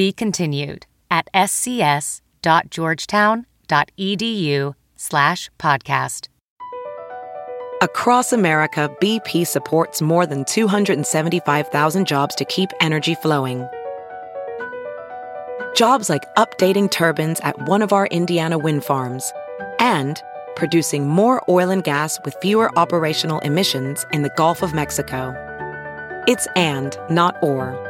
Be continued at scs.georgetown.edu slash podcast. Across America, BP supports more than 275,000 jobs to keep energy flowing. Jobs like updating turbines at one of our Indiana wind farms and producing more oil and gas with fewer operational emissions in the Gulf of Mexico. It's and, not or.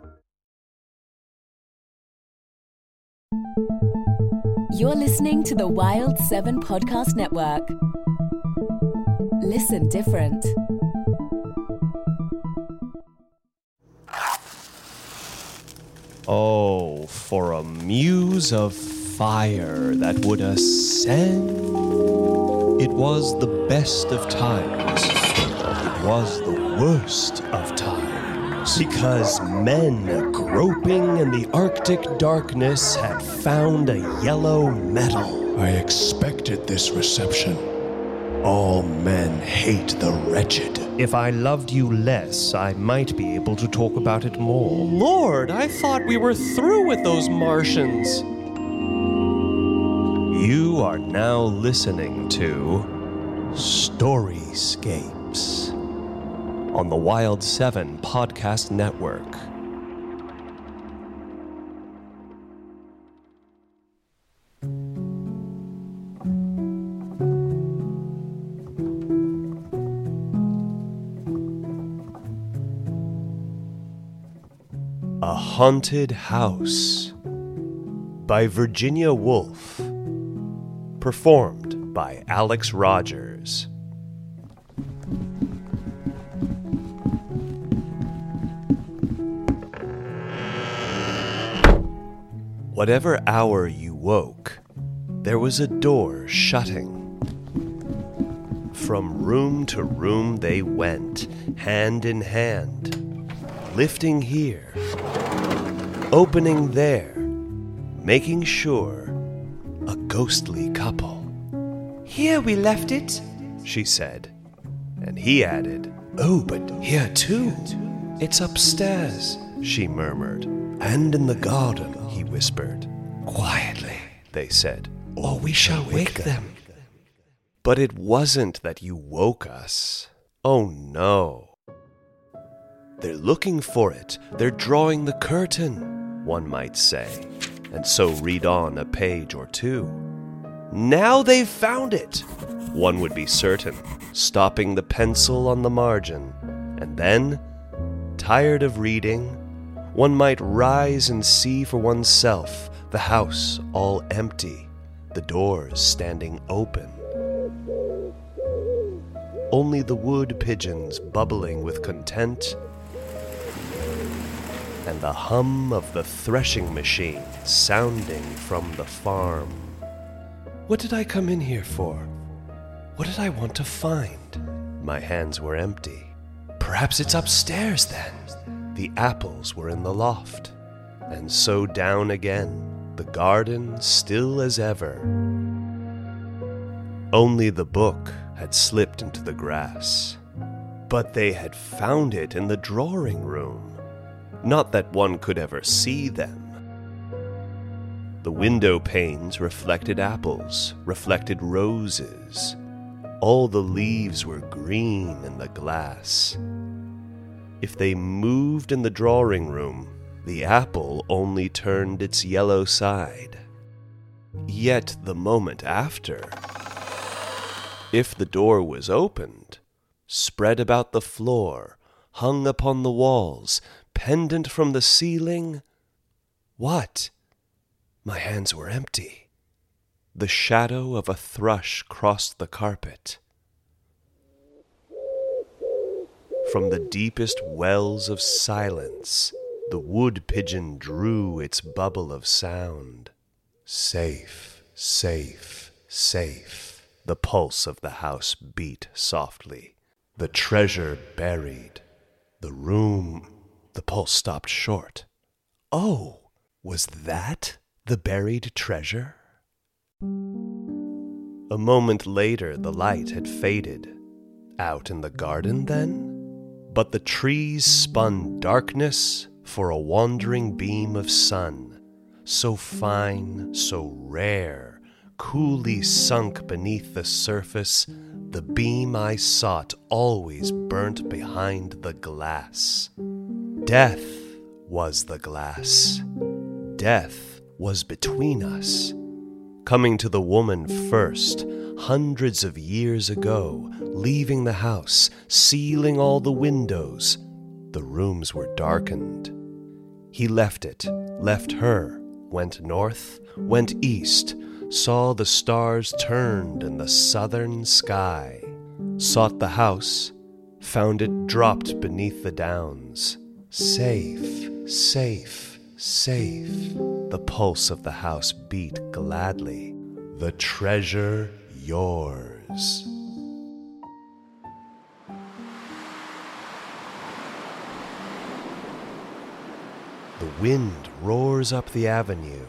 You're listening to the Wild 7 Podcast Network. Listen different. Oh, for a muse of fire that would ascend. It was the best of times. It was the worst of times. Because men groping in the Arctic darkness had found a yellow metal. I expected this reception. All men hate the wretched. If I loved you less, I might be able to talk about it more. Lord, I thought we were through with those Martians. You are now listening to Storyscapes on the Wild 7 Podcast Network. A Haunted House by Virginia Woolf. Performed by Alex Rogers. Whatever hour you woke, there was a door shutting. From room to room they went, hand in hand, lifting here, opening there, making sure a ghostly couple. Here we left it. She said, and he added, Oh, but here too. It's upstairs, she murmured. And in the garden, he whispered. Quietly, They said, or we shall wake them. But it wasn't that you woke us. Oh no. They're looking for it. They're drawing the curtain, one might say, and so read on a page or two. Now they've found it, one would be certain, stopping the pencil on the margin. And then, tired of reading, one might rise and see for oneself the house all empty, the doors standing open. Only the wood pigeons bubbling with content, and the hum of the threshing machine sounding from the farm. What did I come in here for? What did I want to find? My hands were empty. Perhaps it's upstairs then. The apples were in the loft. And so down again, the garden still as ever. Only the book had slipped into the grass. But they had found it in the drawing room. Not that one could ever see them. The window panes reflected apples, reflected roses. All the leaves were green in the glass. If they moved in the drawing room, the apple only turned its yellow side. Yet the moment after, If the door was opened, spread about the floor, hung upon the walls, pendant from the ceiling, what? My hands were empty. The shadow of a thrush crossed the carpet. From the deepest wells of silence, the wood pigeon drew its bubble of sound. Safe, safe, safe. The pulse of the house beat softly. The treasure buried. The room. The pulse stopped short. Oh, was that the buried treasure? A moment later, the light had faded. Out in the garden, then? But the trees spun darkness for a wandering beam of sun, so fine, so rare, coolly sunk beneath the surface, the beam I sought always burnt behind the glass. Death was the glass. Death was between us. Coming to the woman first, hundreds of years ago, leaving the house, sealing all the windows. The rooms were darkened. He left it, left her, went north, went east, saw the stars turned in the southern sky, sought the house, found it dropped beneath the downs. Safe, safe, safe. The pulse of the house beat gladly. The treasure yours. The wind roars up the avenue.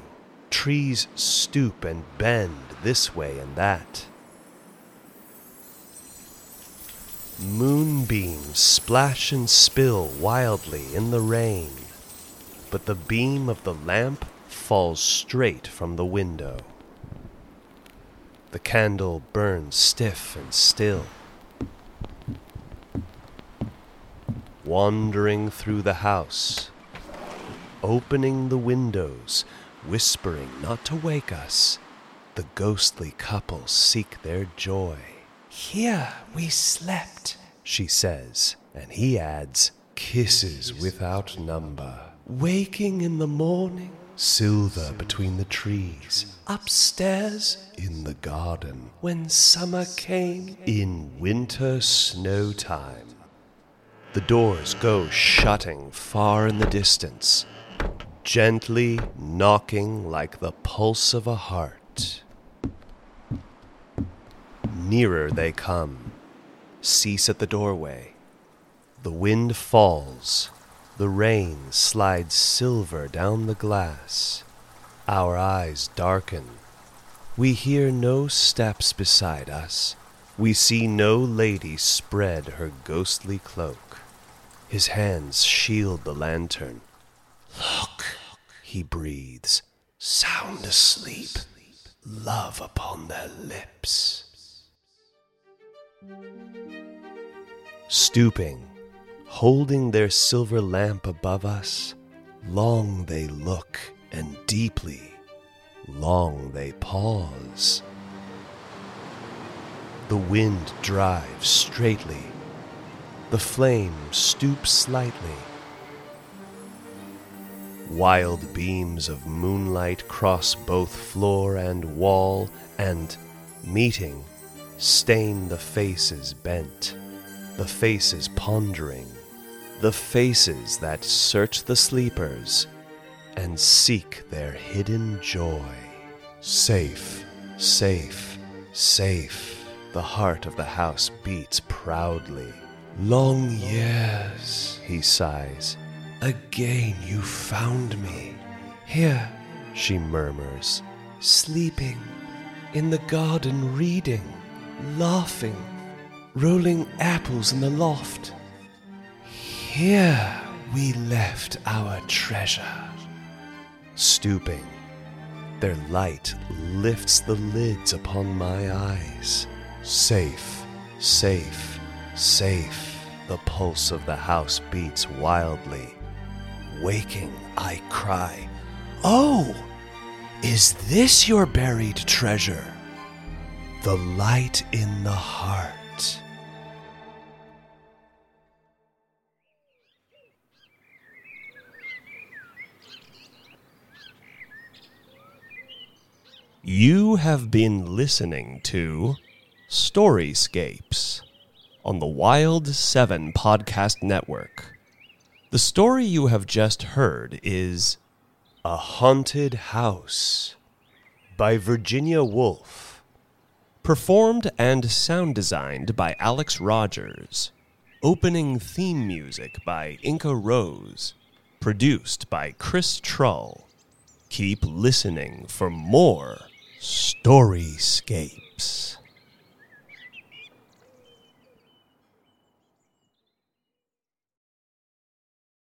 Trees stoop and bend this way and that. Moonbeams splash and spill wildly in the rain, but the beam of the lamp falls straight from the window. The candle burns stiff and still. Wandering through the house, opening the windows, whispering not to wake us, the ghostly couple seek their joy. Here we slept, she says, and he adds, kisses without number. Waking in the morning, silver between the trees. Upstairs, in the garden, when summer came, in winter snow time. The doors go shutting far in the distance, gently knocking like the pulse of a heart. Nearer they come, cease at the doorway. The wind falls, the rain slides silver down the glass. Our eyes darken. We hear no steps beside us. We see no lady spread her ghostly cloak. His hands shield the lantern. Look, he breathes, sound asleep, love upon their lips. Stooping, holding their silver lamp above us, long they look and deeply, long they pause. The wind drives straightly, the flame stoops slightly. Wild beams of moonlight cross both floor and wall, and, meeting, stain the faces bent, the faces pondering, the faces that search the sleepers and seek their hidden joy. Safe, safe, safe, the heart of the house beats proudly. Long years, he sighs. Again you found me. Here, she murmurs, sleeping, in the garden reading, laughing, rolling apples in the loft. Here we left our treasure. Stooping, their light lifts the lids upon my eyes. Safe, safe, safe, the pulse of the house beats wildly. Waking, I cry, Oh, is this your buried treasure? The light in the heart. You have been listening to Storyscapes on the Wild 7 Podcast Network. The story you have just heard is A Haunted House by Virginia Woolf. performed and sound designed by Alex Rogers. Opening theme music by Inca Rose. Produced by Chris Trull. Keep listening for more Storyscapes.